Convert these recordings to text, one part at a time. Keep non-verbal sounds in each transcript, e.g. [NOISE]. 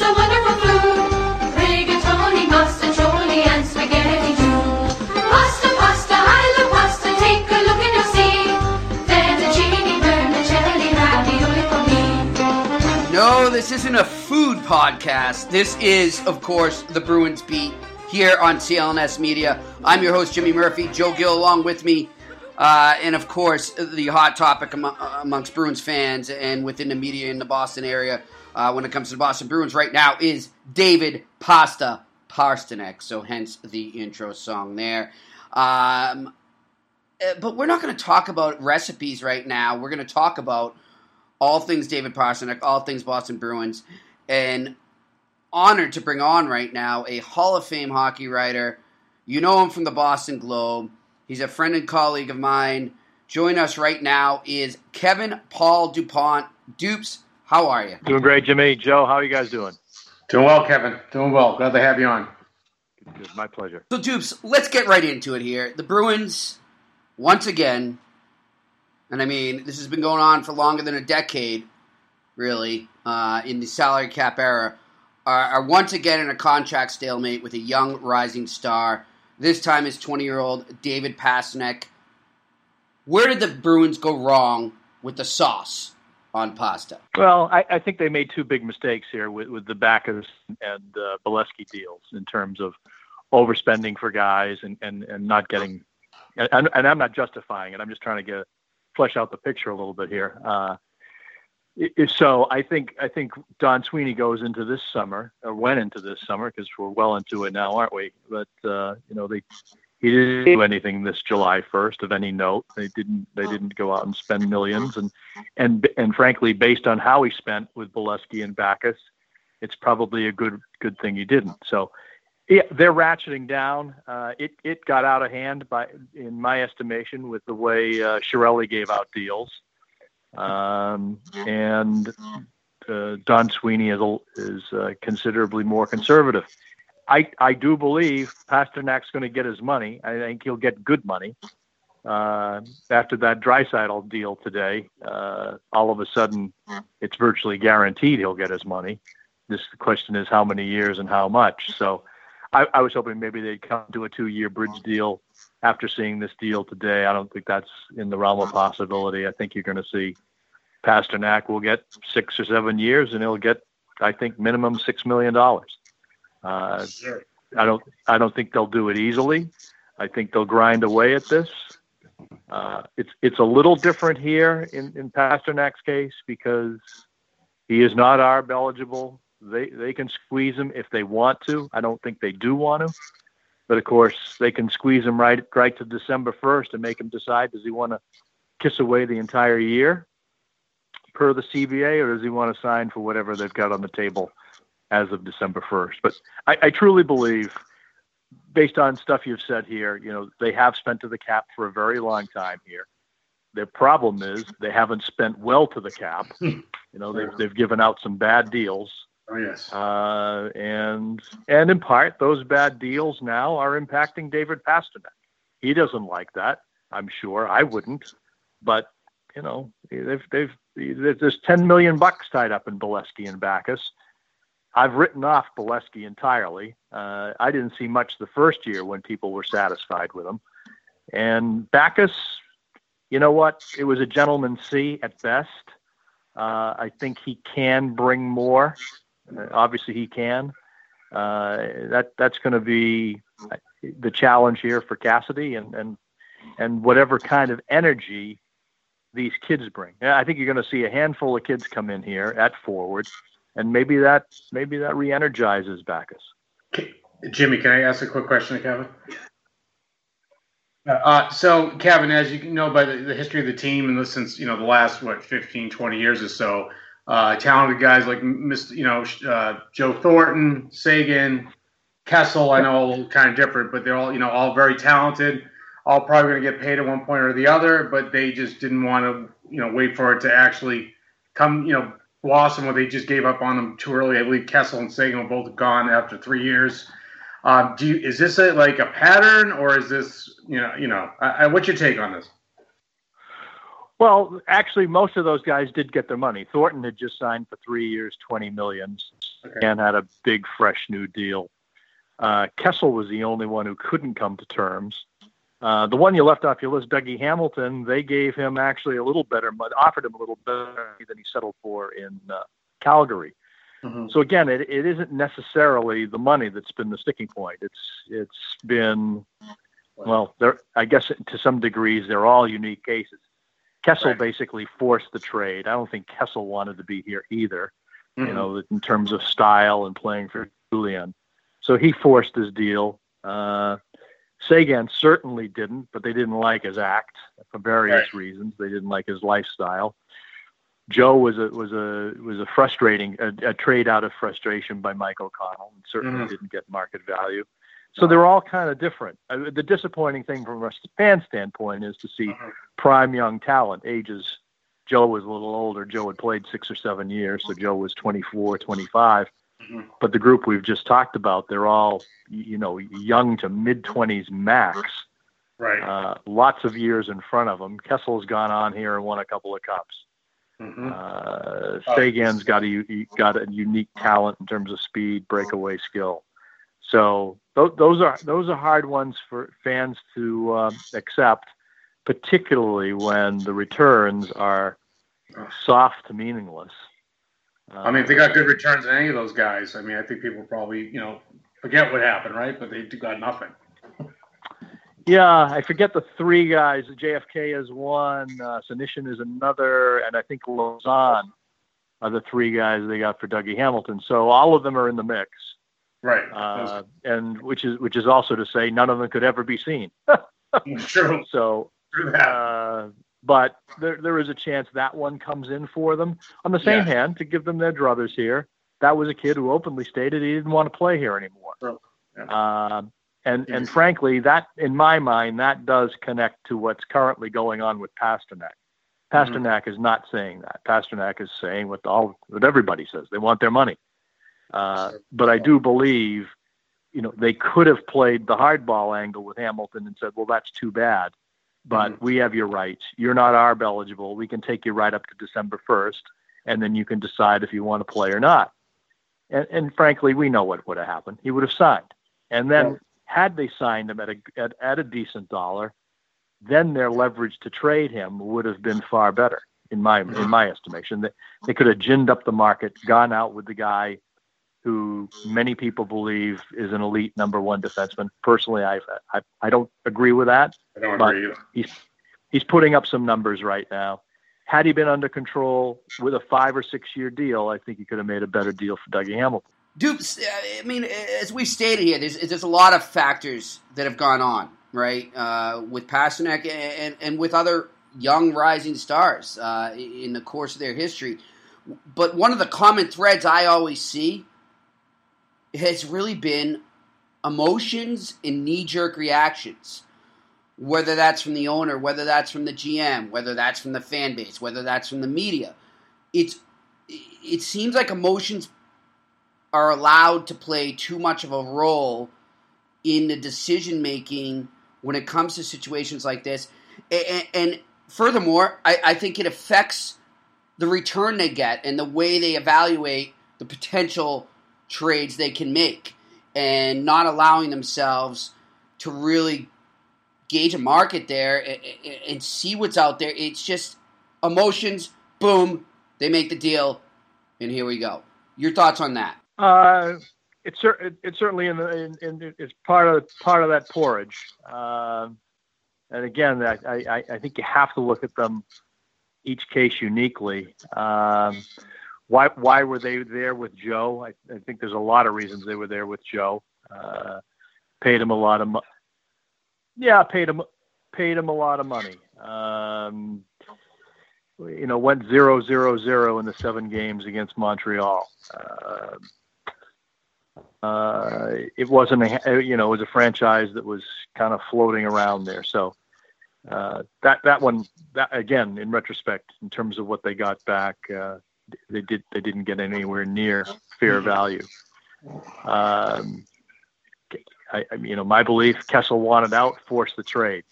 A wonderful. Rigatoni, and spaghetti too. Pasta, pasta, I love pasta, take a look and you'll see. Vermicelli, ravioli for me. No, this isn't a food podcast. This is, of course, the Bruins Beat here on CLNS Media. I'm your host, Jimmy Murphy. Joe Gill along with me. Uh, and of course, the hot topic amo- amongst Bruins fans and within the media in the Boston area uh, when it comes to the Boston Bruins right now is David Pasta Pastrnak. So, hence the intro song there. Um, uh, but we're not going to talk about recipes right now. We're going to talk about all things David Pastrnak, all things Boston Bruins, and honored to bring on right now a Hall of Fame hockey writer. You know him from the Boston Globe. He's a friend and colleague of mine. Join us right now is Kevin Paul DuPont. Dupes, how are you? Doing great, Jimmy. Joe, how are you guys doing? Doing well, Kevin. Doing well. Glad to have you on. Good, my pleasure. So, Dupes, let's get right into it here. The Bruins, once again, and I mean, this has been going on for longer than a decade, really, uh, in the salary cap era, are, are once again in a contract stalemate with a young rising star. This time is 20 year old David Pastrnak. Where did the Bruins go wrong with the sauce on pasta? Well, I, I think they made two big mistakes here with, with the Backes and uh, Beleskey deals in terms of overspending for guys and, and, and not getting. And, and I'm not justifying it. I'm just trying to get flesh out the picture a little bit here. Uh, so I think I think Don Sweeney goes into this summer or went into this summer because we're well into it now, aren't we? But uh, you know they he didn't do anything this July 1st of any note. They didn't they didn't go out and spend millions and and and frankly, based on how he spent with Beleskey and Backes, it's probably a good good thing he didn't. So yeah, they're ratcheting down. Uh, it it got out of hand by in my estimation with the way uh, Chiarelli gave out deals, um, and uh, Don Sweeney is is uh, considerably more conservative. I, I do believe Pastrnak's going to get his money. I think he'll get good money. Uh, after that Draisaitl deal today, uh, all of a sudden it's virtually guaranteed he'll get his money. This the question is how many years and how much. So I, I was hoping maybe they'd come to a two-year bridge deal. After seeing this deal today, I don't think that's in the realm of possibility. I think you're going to see Pastrnak will get six or seven years, and he'll get, I think, minimum six million dollars. Uh, I don't, I don't think they'll do it easily. I think they'll grind away at this. Uh, it's it's a little different here in in Pastrnak's case because he is not ARB eligible. They they can squeeze him if they want to. I don't think they do want to, but of course they can squeeze him right right to December first and make him decide does he want to kiss away the entire year per the CBA or does he want to sign for whatever they've got on the table as of December first. But I, I truly believe based on stuff you've said here, you know, they have spent to the cap for a very long time here. Their problem is they haven't spent well to the cap. [LAUGHS] You know, they've, they've given out some bad deals. Oh yes. Uh, and and in part, those bad deals now are impacting David Pastrnak. He doesn't like that. I'm sure I wouldn't, but you know, they've they've there's 10 million bucks tied up in Beleskey and Backes. I've written off Beleskey entirely. Uh, I didn't see much the first year when people were satisfied with him. And Backes, you know what? It was a gentleman's C at best. Uh, I think he can bring more. Uh, obviously, he can. Uh, that that's going to be the challenge here for Cassidy and and and whatever kind of energy these kids bring. I think you're going to see a handful of kids come in here at forward, and maybe that maybe that re-energizes Backes. Jimmy, can I ask a quick question to Kevin? Uh, so, Kevin, as you know by the, the, history of the team and since you know the last what 15, 20 years or so, uh, talented guys like Mr. You know uh, Joe Thornton, Seguin, Kessel. I know a little kind of different, but they're all you know all very talented. All probably going to get paid at one point or the other, but they just didn't want to you know wait for it to actually come you know blossom. Or they just gave up on them too early. I believe Kessel and were both gone after three years. Um, do you, is this a, like a pattern, or is this you know you know I, I, what's your take on this? Well, actually, most of those guys did get their money. Thornton had just signed for three years, twenty millions, okay. and had a big, fresh new deal. Uh, Kessel was the only one who couldn't come to terms. Uh, the one you left off your list, Dougie Hamilton, they gave him actually a little better, but offered him a little better than he settled for in uh, Calgary. Mm-hmm. So again, it, it isn't necessarily the money that's been the sticking point. It's it's been well, there I guess to some degrees they're all unique cases. Kessel right. basically forced the trade. I don't think Kessel wanted to be here either. Mm-hmm. You know, in terms of style and playing for Julien, So he forced his deal. Uh, Seguin certainly didn't, but they didn't like his act for various right. reasons. They didn't like his lifestyle. Joe was a was a was a frustrating a, a trade out of frustration by Mike O'Connell and certainly mm-hmm. didn't get market value. So they're all kind of different. Uh, the disappointing thing from a fan standpoint is to see mm-hmm. prime young talent ages. Joe was a little older. Joe had played six or seven years, so Joe was 24, 25. Mm-hmm. But the group we've just talked about, they're all you know young to mid 20s max. Right. Uh, lots of years in front of them. Kessel's gone on here and won a couple of cups. Mm-hmm. Uh, Seguin's got a got a unique talent in terms of speed, breakaway skill. So th- those are those are hard ones for fans to uh, accept, particularly when the returns are soft to meaningless. Uh, I mean, if they got good returns on any of those guys, I mean, I think people probably you know forget what happened, right? But they got nothing. Yeah, I forget the three guys. JFK is one, uh, Senyshyn is another, and I think Lauzon are the three guys they got for Dougie Hamilton. So all of them are in the mix, right? Uh, and which is which is also to say none of them could ever be seen. [LAUGHS] True. So, uh, but there there is a chance that one comes in for them. On the same hand, to give them their druthers here, that was a kid who openly stated he didn't want to play here anymore. Yeah. Uh, and and frankly, that in my mind, that does connect to what's currently going on with Pastrnak. Pastrnak mm-hmm. is not saying that. Pastrnak is saying what all what everybody says. They want their money. Uh, but I do believe, you know, they could have played the hardball angle with Hamilton and said, "Well, that's too bad, but mm-hmm. we have your rights. You're not ARB eligible. We can take you right up to December 1st, and then you can decide if you want to play or not." And, and frankly, we know what would have happened. He would have signed, and then had they signed him at a at, at a decent dollar, then their leverage to trade him would have been far better in my in my estimation. That they could have ginned up the market, gone out with the guy who many people believe is an elite number one defenseman. Personally, I I, I don't agree with that. I don't agree either. He's he's putting up some numbers right now. Had he been under control with a five or six year deal, I think he could have made a better deal for Dougie Hamilton. Dupes, I mean, as we stated here, there's, there's a lot of factors that have gone on, right, uh, with Pastrnak and, and with other young rising stars uh, in the course of their history. But one of the common threads I always see has really been emotions and knee jerk reactions. Whether that's from the owner, whether that's from the GM, whether that's from the fan base, whether that's from the media. It's it seems like emotions are allowed to play too much of a role in the decision making when it comes to situations like this. And, and furthermore, I, I, think it affects the return they get and the way they evaluate the potential trades they can make and not allowing themselves to really gauge a market there and, see what's out there. It's just emotions, boom, They make the deal, and here we go. Your thoughts on that? Uh, it's it, it's certainly in the in, in, it's part of part of that porridge. Um, and again, I, I I think you have to look at them each case uniquely. Um, why why were they there with Joe? I, I think there's a lot of reasons they were there with Joe. Uh, paid him a lot of money. Yeah, paid him paid him a lot of money. Um, you know, went zero zero zero in the seven games against Montreal. Uh, uh, it wasn't a you know it was a franchise that was kind of floating around there. So uh, that that one that again in retrospect in terms of what they got back, uh, they did they didn't get anywhere near fair value. Um, I, you know, my belief, Kessel wanted out, forced the trade.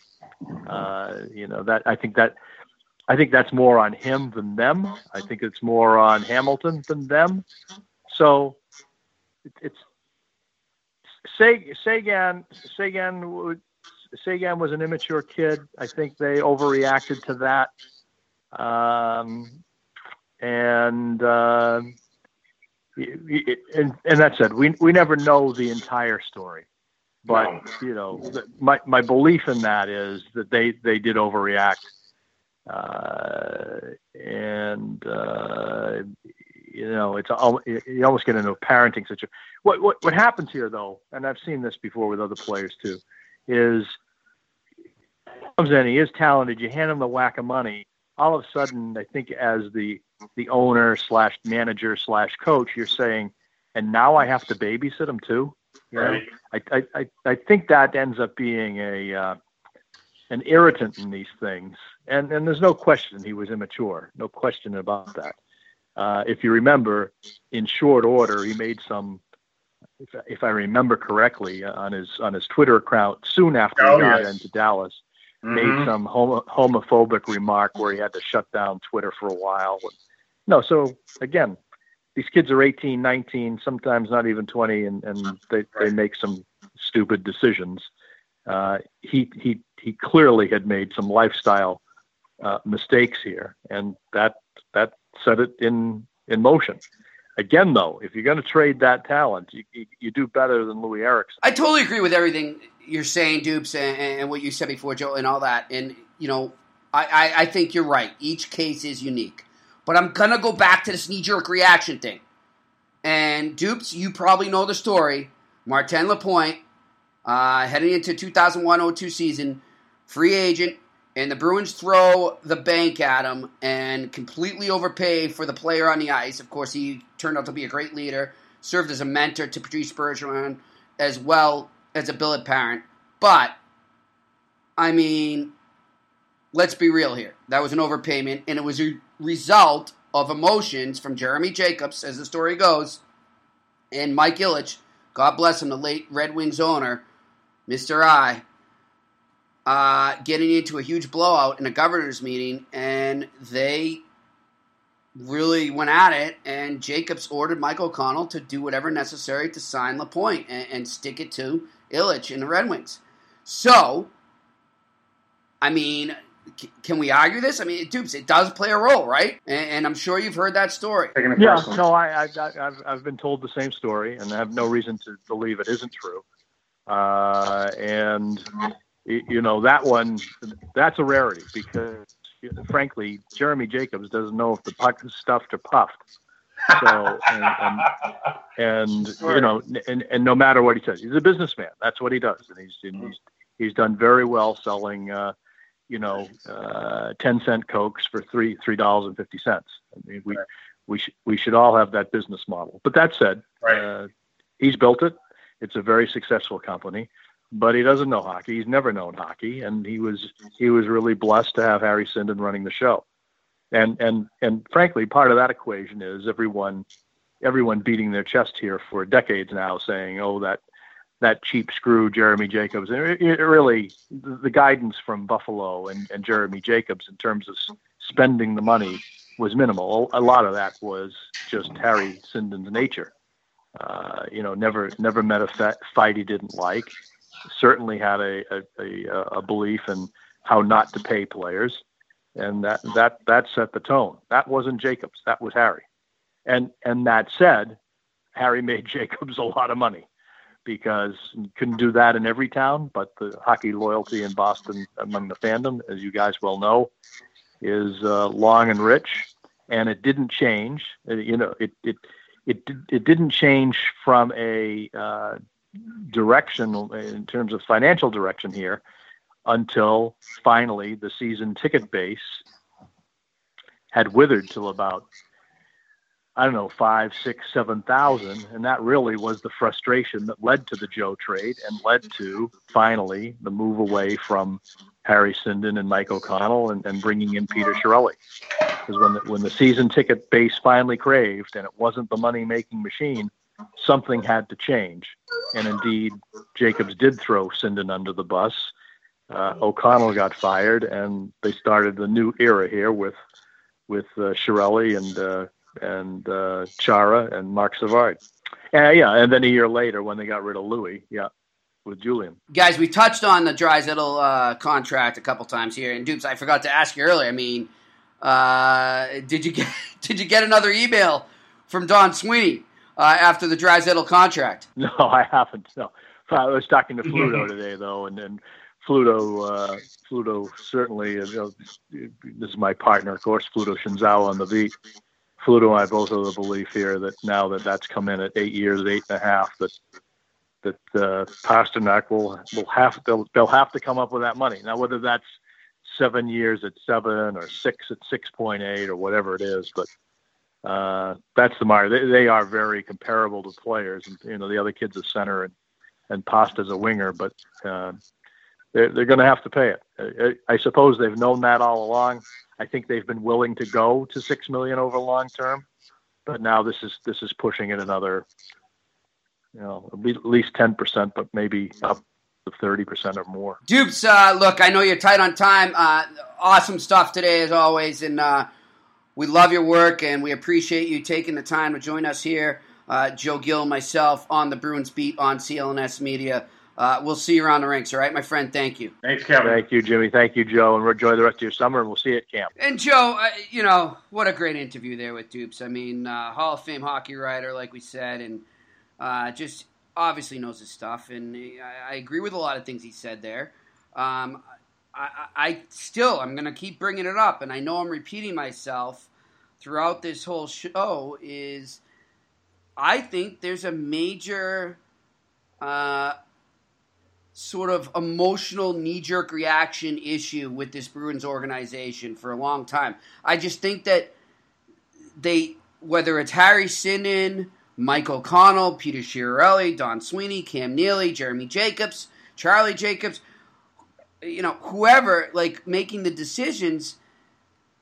Uh, you know that I think that I think that's more on him than them. I think it's more on Hamilton than them. So it, it's Seguin. Seguin. Seguin was an immature kid. I think they overreacted to that. Um, and uh, and and that said, we we never know the entire story, but you know, my my belief in that is that they they did overreact, uh, and uh, you know, it's all you almost get into a parenting situation. What what what happens here though, and I've seen this before with other players too, is comes in, he is talented. You hand him the whack of money, all of a sudden, I think as the the owner slash manager slash coach, you're saying, and now I have to babysit him too. You know? right. I, I I think that ends up being a uh, an irritant in these things, and and there's no question he was immature, no question about that. Uh, if you remember, in short order, he made some, if, if I remember correctly, uh, on his on his Twitter account soon after oh, he got yes. into Dallas, mm-hmm. made some homo- homophobic remark where he had to shut down Twitter for a while. No, so again, these kids are 18, 19, sometimes not even 20, and, and they, they make some stupid decisions. Uh, he he he clearly had made some lifestyle uh, mistakes here, and that that set it in in motion. Again, though, if you're going to trade that talent, you, you, you do better than Loui Eriksson. I totally agree with everything you're saying, Dupes, and, and, what you said before, Joe, and all that. And you know, I, I, I think you're right. Each case is unique, but I'm gonna go back to this knee jerk reaction thing. And Dupes, you probably know the story. Martin Lapointe, uh, heading into 2001-02 season, free agent, and the Bruins throw the bank at him and completely overpay for the player on the ice. Of course, he turned out to be a great leader, served as a mentor to Patrice Bergeron as well as a billet parent. But, I mean, let's be real here. That was an overpayment, and it was a result of emotions from Jeremy Jacobs, as the story goes, and Mike Ilitch, God bless him, the late Red Wings owner, Mr. I, uh, getting into a huge blowout in a governor's meeting, and they really went at it. And Jacobs ordered Mike O'Connell to do whatever necessary to sign Lapointe and, and stick it to Ilitch in the Red Wings. So, I mean, c- can we argue this? I mean, Dupes, it does play a role, right? And, and I'm sure you've heard that story. Yeah, no, I, I, I've, I've been told the same story, and I have no reason to believe it isn't true. Uh, and you know that one that's a rarity because frankly jeremy jacobs doesn't know if the puck is stuffed or puffed. So and, and, [LAUGHS] and you know and, and no matter what he says he's a businessman. That's what he does. And he's he's he's done very well selling uh you know uh 10 cent cokes for three three dollars and fifty cents. I mean we right. we should we should all have that business model. But that said right. uh, he's built it. It's a very successful company but he doesn't know hockey. He's never known hockey, and he was he was really blessed to have Harry Sinden running the show. And and and frankly, part of that equation is everyone everyone beating their chest here for decades now, saying, "Oh, that that cheap screw Jeremy Jacobs." And it, it really the guidance from Buffalo and, and Jeremy Jacobs in terms of spending the money was minimal. A lot of that was just Harry Sinden's nature. Uh, you know, never never met a fight he didn't like certainly had a, a, a, belief in how not to pay players. and that that that set the tone. That wasn't Jacobs. That was Harry. And and that said, Harry made [LAUGHS] Jacobs a lot of money because you couldn't do that in every town. But the hockey loyalty in Boston among the fandom, as you guys well know, is uh, long and rich, and it didn't change. Uh, You know, it it it it didn't change from a uh, direction in terms of financial direction here until finally the season ticket base had withered till about I don't know five, six, seven thousand, and that really was the frustration that led to the Joe trade and led to finally the move away from Harry Sinden and Mike O'Connell and, and bringing in Peter Chiarelli. Because when the, when the season ticket base finally craved and it wasn't the money making machine, something had to change. And indeed, Jacobs did throw Sinden under the bus. Uh, O'Connell got fired, and they started the new era here with with uh, Chiarelli and uh, and uh, Chara and Marc Savard. And yeah, and then a year later when they got rid of Lewis, yeah, with Julien. Guys, we touched on the Draisaitl uh, contract a couple times here, and Dupes, I forgot to ask you earlier. I mean, uh, did you get [LAUGHS] did you get another email from Don Sweeney uh, after the Draisaitl contract? [LAUGHS] No, I haven't. No, I was talking to Fluto [LAUGHS] today though, and then Fluto, uh, Fluto certainly. uh, know, this is my partner, of course, Fluto Shinzawa on the beat. Fluto and I both have the belief here that now that that's come in at eight years, eight and a half, that that uh, Pastrnak will will have they'll, they'll have to come up with that money. Now, whether that's seven years at seven or six at six point eight or whatever it is, but uh, that's the mark. They, they are very comparable to players, and you know the other kid's a center and and Pasta's a winger, but uh, they're they're going to have to pay it. I, I suppose they've known that all along. I think they've been willing to go to six million over long term, but now this is this is pushing it another, you know, at least ten percent, but maybe up to thirty percent or more. Dupes, uh, look, I know you're tight on time. Uh, awesome stuff today, as always, and uh, we love your work, and we appreciate you taking the time to join us here. Uh, Joe Gill, myself, on the Bruins beat on CLNS Media. Uh, we'll see you around the rinks, all right, my friend? Thank you. Thanks, Kevin. Thank you, Jimmy. Thank you, Joe, and we'll enjoy the rest of your summer. And we'll see you at camp. And Joe, uh, you know what a great interview there with Dupes. I mean, uh, Hall of Fame hockey writer, like we said, and uh, just obviously knows his stuff. And I, I agree with a lot of things he said there. Um, I, I, still, I'm to keep bringing it up, and I know I'm repeating myself throughout this whole show. Is I think there's a major. Uh, sort of emotional knee jerk reaction issue with this Bruins organization for a long time. I just think that they, whether it's Harry Sinden, Mike O'Connell, Peter Chiarelli, Don Sweeney, Cam Neely, Jeremy Jacobs, Charlie Jacobs, you know, whoever, like making the decisions,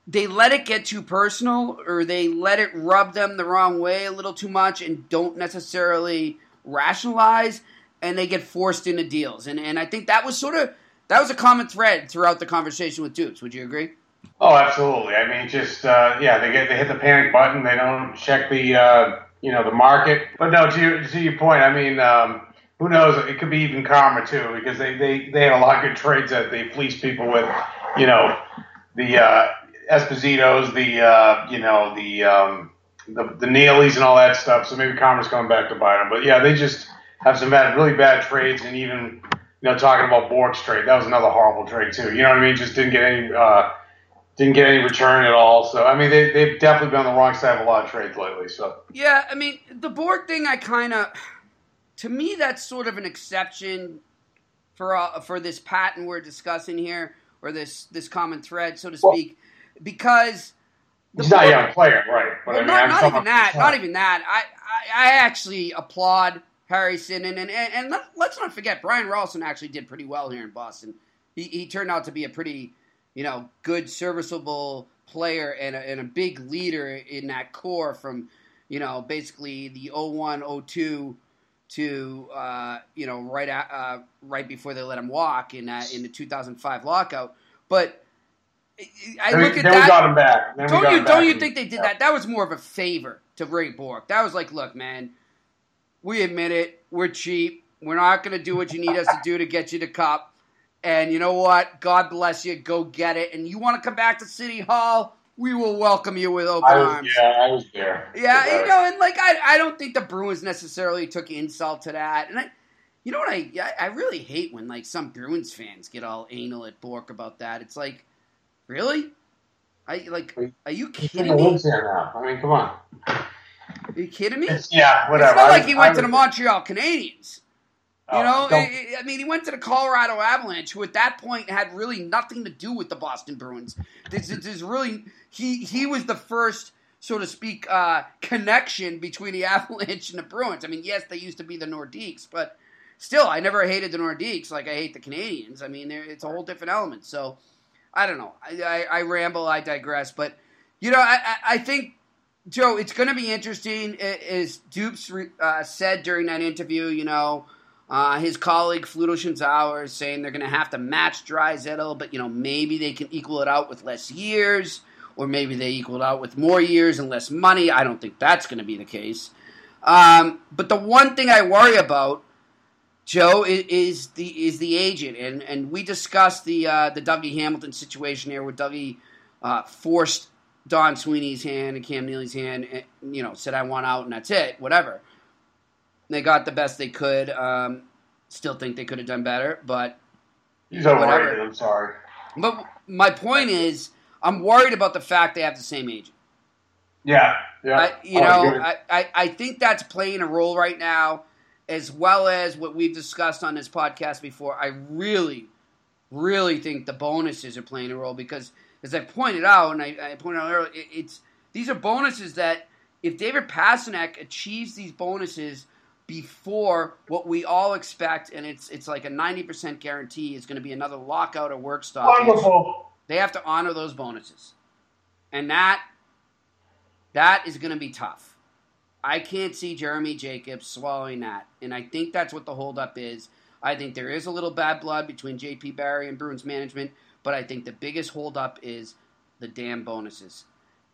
they let it get too personal or they let it rub them the wrong way a little too much and don't necessarily rationalize and they get forced into deals. And and I think that was sort of that was a common thread throughout the conversation with Dupes. Would you agree? Oh, absolutely. I mean, just uh, yeah, they get they hit the panic button. They don't check the uh, you know the market. But no, to your, to your point, I mean, um, who knows? It could be even calmer too, because they, they, they had a lot of good trades that they fleeced people with. You know, the uh, Espositos, the uh, you know the um, the the Neelys and all that stuff. So maybe Commerce coming back to bite them. But yeah, they just have some bad, really bad trades, and even you know talking about Bourque's trade, that was another horrible trade too. You know what I mean? Just didn't get any. Uh, didn't get any return at all. So I mean, they they've definitely been on the wrong side of a lot of trades lately. So Yeah, I mean the Bourque thing. I kind of, to me, that's sort of an exception for uh, for this patent we're discussing here, or this this common thread, so to Well, speak, because the he's not a young player, right? But Well, I mean, not, not even that. Not even that. I, I, I actually applaud Harrison and, and, and let, let's not forget Brian Rolston actually did pretty well here in Boston. He, he turned out to be a pretty, you know, good, serviceable player and a, and a big leader in that core from, you know, basically the 01, 02 to uh, you know right at, uh, right before they let him walk in that in the 2005 lockout. But I Then we- look at then that. we got him back. Then Don't you don't you think they did that? That was more of a favor to Ray Bourque. That was like, look, man, we admit it. We're cheap. We're not going to do what you need us to do to get you the cup. And you know what? God bless you. Go get it. And you want to come back to City Hall? We will welcome you with open was, arms. yeah, I was there. Yeah, you know, and like I, I don't think the Bruins necessarily took insult to that, and I, you know what I, I, I really hate when like some Bruins fans get all anal at Bourque about that. It's like, really, I like, are you kidding me? I mean, come on. Are you kidding me? It's, yeah, whatever. It's not like he went to the Montreal Canadiens. You Oh, know, I, I mean, he went to the Colorado Avalanche, who at that point had really nothing to do with the Boston Bruins. This, is really he he was the first, so to speak, uh, connection between the [LAUGHS] Avalanche and the Bruins. I mean, yes, they used to be the Nordiques, but still, I never hated the Nordiques like I hate the Canadians. I mean, it's a whole different element. So, I don't know. I, I, I ramble. I digress. But you know, I, I, think Joe, it's going to be interesting. As Dupes uh, said during that interview, you know, uh, his colleague Fluto Shinzawa is saying they're going to have to match Draisaitl, but you know maybe they can equal it out with less years, or maybe they equal it out with more years and less money. I don't think that's going to be the case. Um, but the one thing I worry about, Joe, is, is the is the agent, and and we discussed the uh, the Dougie Hamilton situation here, where Dougie uh, forced Don Sweeney's hand and Cam Neely's hand, and, you know, said I want out and that's it, whatever. They got the best they could. Um, still think they could have done better, but He's overrated. whatever. I'm sorry. but my point is, I'm worried about the fact they have the same agent. Yeah, yeah. I, you Oh, know. I, I, I think that's playing a role right now, as well as what we've discussed on this podcast before. I really, really think the bonuses are playing a role because, as I pointed out, and I, I pointed out earlier, it, it's these are bonuses that if David Pastrnak achieves these bonuses before what we all expect, and it's it's like a ninety percent guarantee, is going to be another lockout or work stoppage. Wonderful. they have to honor those bonuses. And that that is going to be tough. I can't see jeremy jacobs swallowing that and i think that's what the holdup is. I think there is a little bad blood between jp barry and bruins management but i think the biggest holdup is the damn bonuses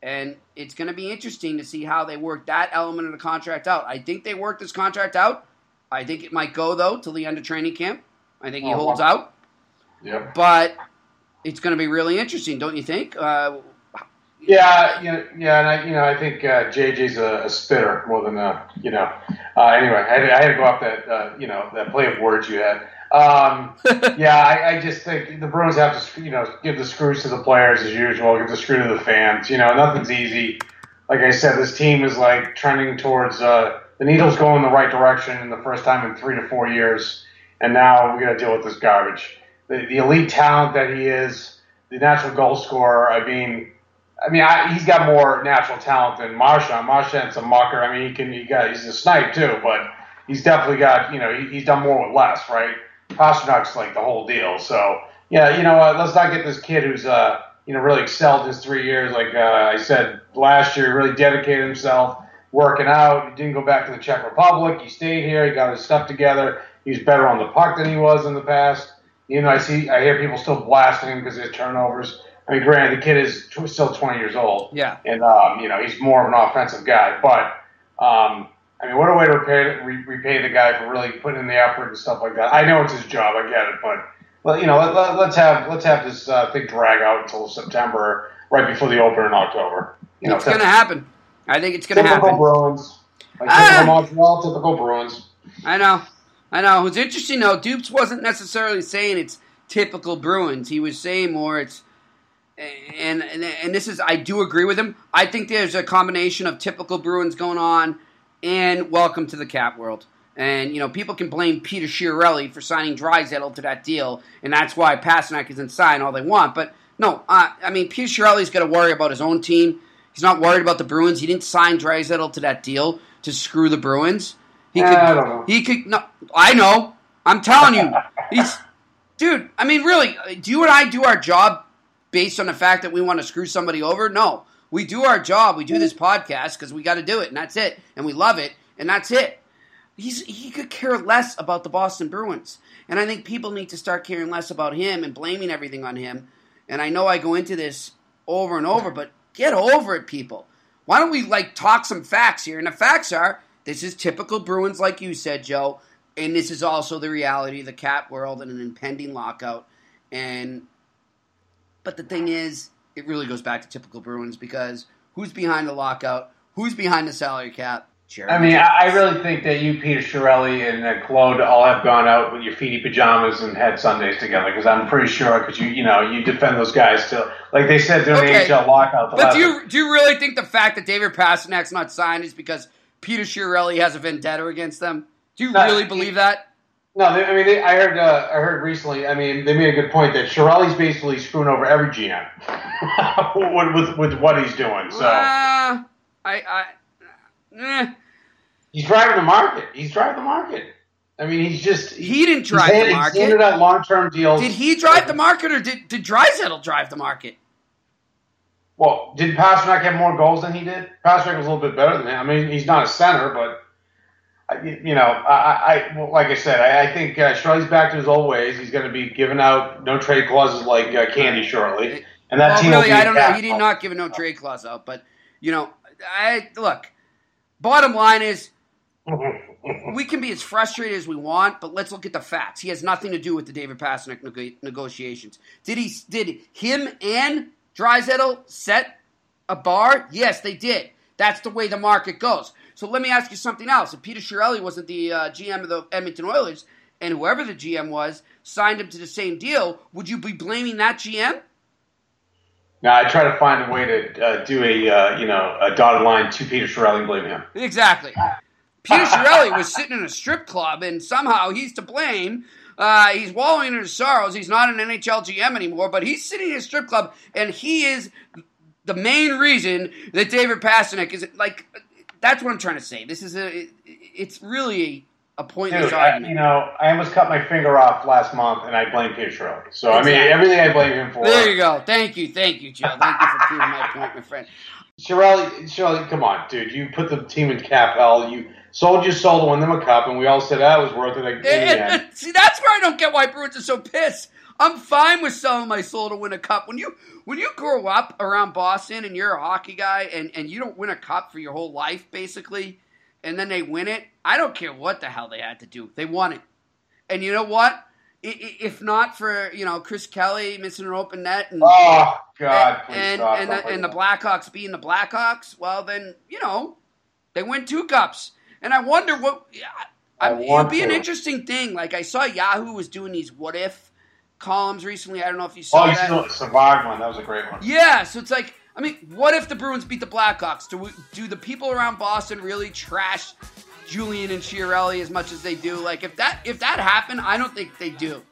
and it's going to be interesting to see how they work that element of the contract out i think they work this contract out i think it might go though till the end of training camp i think he Oh, holds out Yep. but it's going to be really interesting, don't you think? Uh, Yeah, you know, yeah, and I, you know, I think uh, JJ's a, a spitter more than a, you know. Uh, anyway, I had, to, I had to go off that, uh, you know, that play of words you had. Um, [LAUGHS] yeah, I, I just think the Bruins have to, you know, give the screws to the players as usual, give the screw to the fans. You know, nothing's easy. Like I said, this team is like trending towards uh, the needle's going the right direction in the first time in three to four years, and now we got to deal with this garbage. The, the elite talent that he is, the natural goal scorer. I mean. I mean, I, he's got more natural talent than Marchand. Marchand's a mucker. I mean, he can, he got, he's a snipe too, but he's definitely got, you know, he, he's done more with less, right? Pastrnak's like the whole deal. So, yeah, you know what? Let's not get this kid who's, uh, you know, really excelled his three years. Like uh, I said last year, really dedicated himself, working out. He didn't go back to the Czech Republic. He stayed here. He got his stuff together. He's better on the puck than he was in the past. You know, I see, I hear people still blasting him because of his turnovers. I mean, granted, the kid is tw- still 20 years old yeah. and um, you know he's more of an offensive guy. But um, I mean, what a way to repay re- repay the guy for really putting in the effort and stuff like that. I know it's his job, I get it, but well, you know, let, let, let's have let's have this uh, thing drag out until September, right before the opener in October. You know, it's going to happen. I think it's going to happen. typical. Bruins, like Ah! typical Montreal, typical Bruins. I know. I know. What's interesting, though, Dupes wasn't necessarily saying it's typical Bruins. He was saying more it's. And, and and this is I do agree with him. I think there's a combination of typical Bruins going on and welcome to the cap world. And you know people can blame Peter Chiarelli for signing Draisaitl to that deal, and that's why Pastrnak isn't signed all they want. But no, uh, I mean Peter Chiarelli's got to worry about his own team. He's not worried about the Bruins. He didn't sign Draisaitl to that deal to screw the Bruins. He could. I don't know. He could. No, I know. I'm telling you, he's dude. I mean, really, do you and I do our job based on the fact that we want to screw somebody over? No, we do our job. We do this mm. podcast because we got to do it, and that's it, and we love it, and that's it. He's he could care less about the Boston Bruins, and I think people need to start caring less about him and blaming everything on him. And I know I go into this over and over, but get over it, people. Why don't we like talk some facts here? And the facts are this is typical Bruins, like you said, Joe, and this is also the reality of the cap world and an impending lockout. And but the thing is, it really goes back to typical Bruins because who's behind the lockout? Who's behind the salary cap? Jeremy I mean. I really think that you, Peter Chiarelli, and uh, Claude all have gone out with your feety pajamas and had Sundays together because I'm pretty sure because you, you know, you defend those guys till, like they said during Okay. the NHL lockout. The But do you do you really think the fact that David Pastrnak's not signed is because Peter Chiarelli has a vendetta against them? Do you No, really believe that? No, they, I mean, they, I heard. Uh, I heard recently. I mean, they made a good point that Chiarelli's basically screwing over every GM [LAUGHS] with, with with what he's doing. So Uh, I, I, eh. he's driving the market. He's driving the market. I mean, he's just he didn't drive the He's market. handed out long term deals. Did he drive the market, or did did Draisaitl drive the market? Well, did Pastrnak have more goals than he did? Pastrnak was a little bit better than him. I mean, he's not a center, but you know, I, I well, like I said, I, I think uh, Shirley's back to his old ways. He's going to be giving out no trade clauses like uh, candy shortly, and that Well, team. really, be I don't know. He did not give a no trade clause out, but you know, I look. Bottom line is, [LAUGHS] we can be as frustrated as we want, but let's look at the facts. He has nothing to do with the David Pastrnak neg- negotiations. Did he? Did him and Draisaitl set a bar? Yes, they did. That's the way the market goes. So let me ask you something else. If Peter Chiarelli wasn't the uh, GM of the Edmonton Oilers, and whoever the GM was signed him to the same deal, would you be blaming that GM? Now I try to find a way to uh, do a uh, you know a dotted line to Peter Chiarelli and blame him. Exactly. Peter Chiarelli was sitting in a strip club, and somehow he's to blame. Uh, he's wallowing in his sorrows. He's not an NHL GM anymore, but he's sitting in a strip club, and he is the main reason that David Pastrnak is like. That's what I'm trying to say. This is a. It's really a pointless Dude, I, argument. you know, I almost cut my finger off last month, and I blame Peter Chiarelli. So I mean, everything I blame him for. there you go. Thank you, thank you, Joe. Thank you for proving my point, my friend. Chiarelli, Chiarelli, come on, dude. You put the team in cap hell. You sold your soul to win them a cup, and we all said that was worth it. In the And- and- see, that's where I don't get why Bruins are so pissed. I'm fine with selling my soul to win a cup. When you when you grow up around Boston and you're a hockey guy and, and you don't win a cup for your whole life, basically, and then they win it, I don't care what the hell they had to do. They won it. And you know what? If not for, you know, Chris Kelly missing an open net and Oh God, please and and, the, and the. Blackhawks being the Blackhawks, well then you know they win two cups, and I wonder what. I, I it'd be an interesting thing. Like I saw Yahoo was doing these what if columns recently. I don't know if you saw Oh, you that. survived one. That was a great one. Yeah, so it's like, I mean, what if the Bruins beat the Blackhawks? Do we, do the people around Boston really trash Julien and Chiarelli as much as they do? Like, if that if that happened, I don't think they do.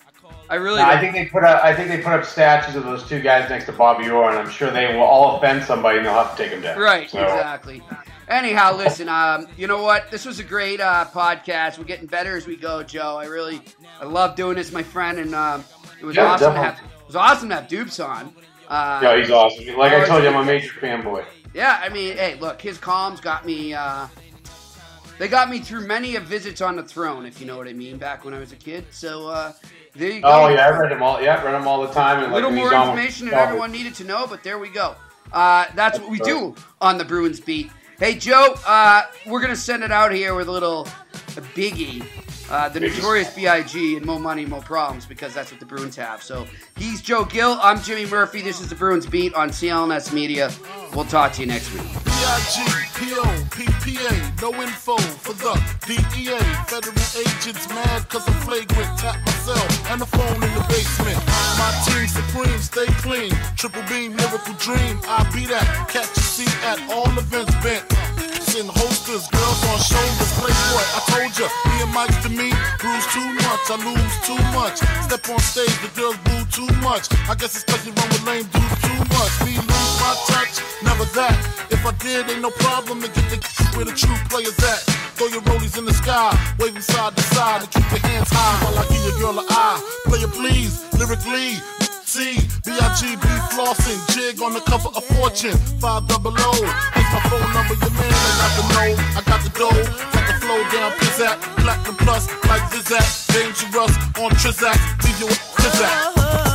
I really. No, I think they put up. I think they put up statues of those two guys next to Bobby Orr, and I'm sure they will all offend somebody, and they'll have to take them down. Right, So, exactly. Anyhow, listen, um, you know what? This was a great uh, podcast. We're getting better as we go, Joe. I really, I love doing this, my friend, and um, it was Yeah, awesome to have. It was awesome to have Dupes on. Uh, Yeah, he's awesome. Like I told you, I'm a major fanboy. Yeah, I mean, hey, look, his columns got me. Uh, they got me through many of visits on the throne, if you know what I mean. Back when I was a kid, so uh, there you go. Oh yeah, I read them all. Yeah, read them all the time. And a little like, more he's on with information than everyone needed to know, but there we go. Uh, that's what we do on the Bruins beat. Hey, Joe, uh, we're going to send it out here with a little a biggie. Uh, the notorious B.I.G. and Mo Money, Mo Problems, because that's what the Bruins have. So he's Joe Gill. I'm Jimmy Murphy. This is the Bruins Beat on CLNS Media. We'll talk to you next week. B-I-G-P-O-P-P-A, no info for the DEA. Federal agents mad cause I'm flagrant. Tap myself and the phone in the basement. My team supreme, stay clean. Triple beam, miracle dream. I be that. Catch a seat at all events bent. In holsters, girls on shoulders, playboy. I told ya, me and Mike to me, bruise too much, I lose too much. Step on stage, the girls boo too much. I guess it's cause you run with lame dudes too much. Me lose my touch, never that. If I did, ain't no problem to get the [LAUGHS] where the true players at. Throw your rollies in the sky, wave waving side to side, and keep your hands high while I give your girl a eye. Play it please, lyrically. C, B-I-G-B flossing, jig on the cover of Fortune, five double O. Here's my phone number, your man, I got the know, I got the dough, got the flow down, pizzat, platinum plus, like Zizak, dangerous on Trizak, leave you with Trizak.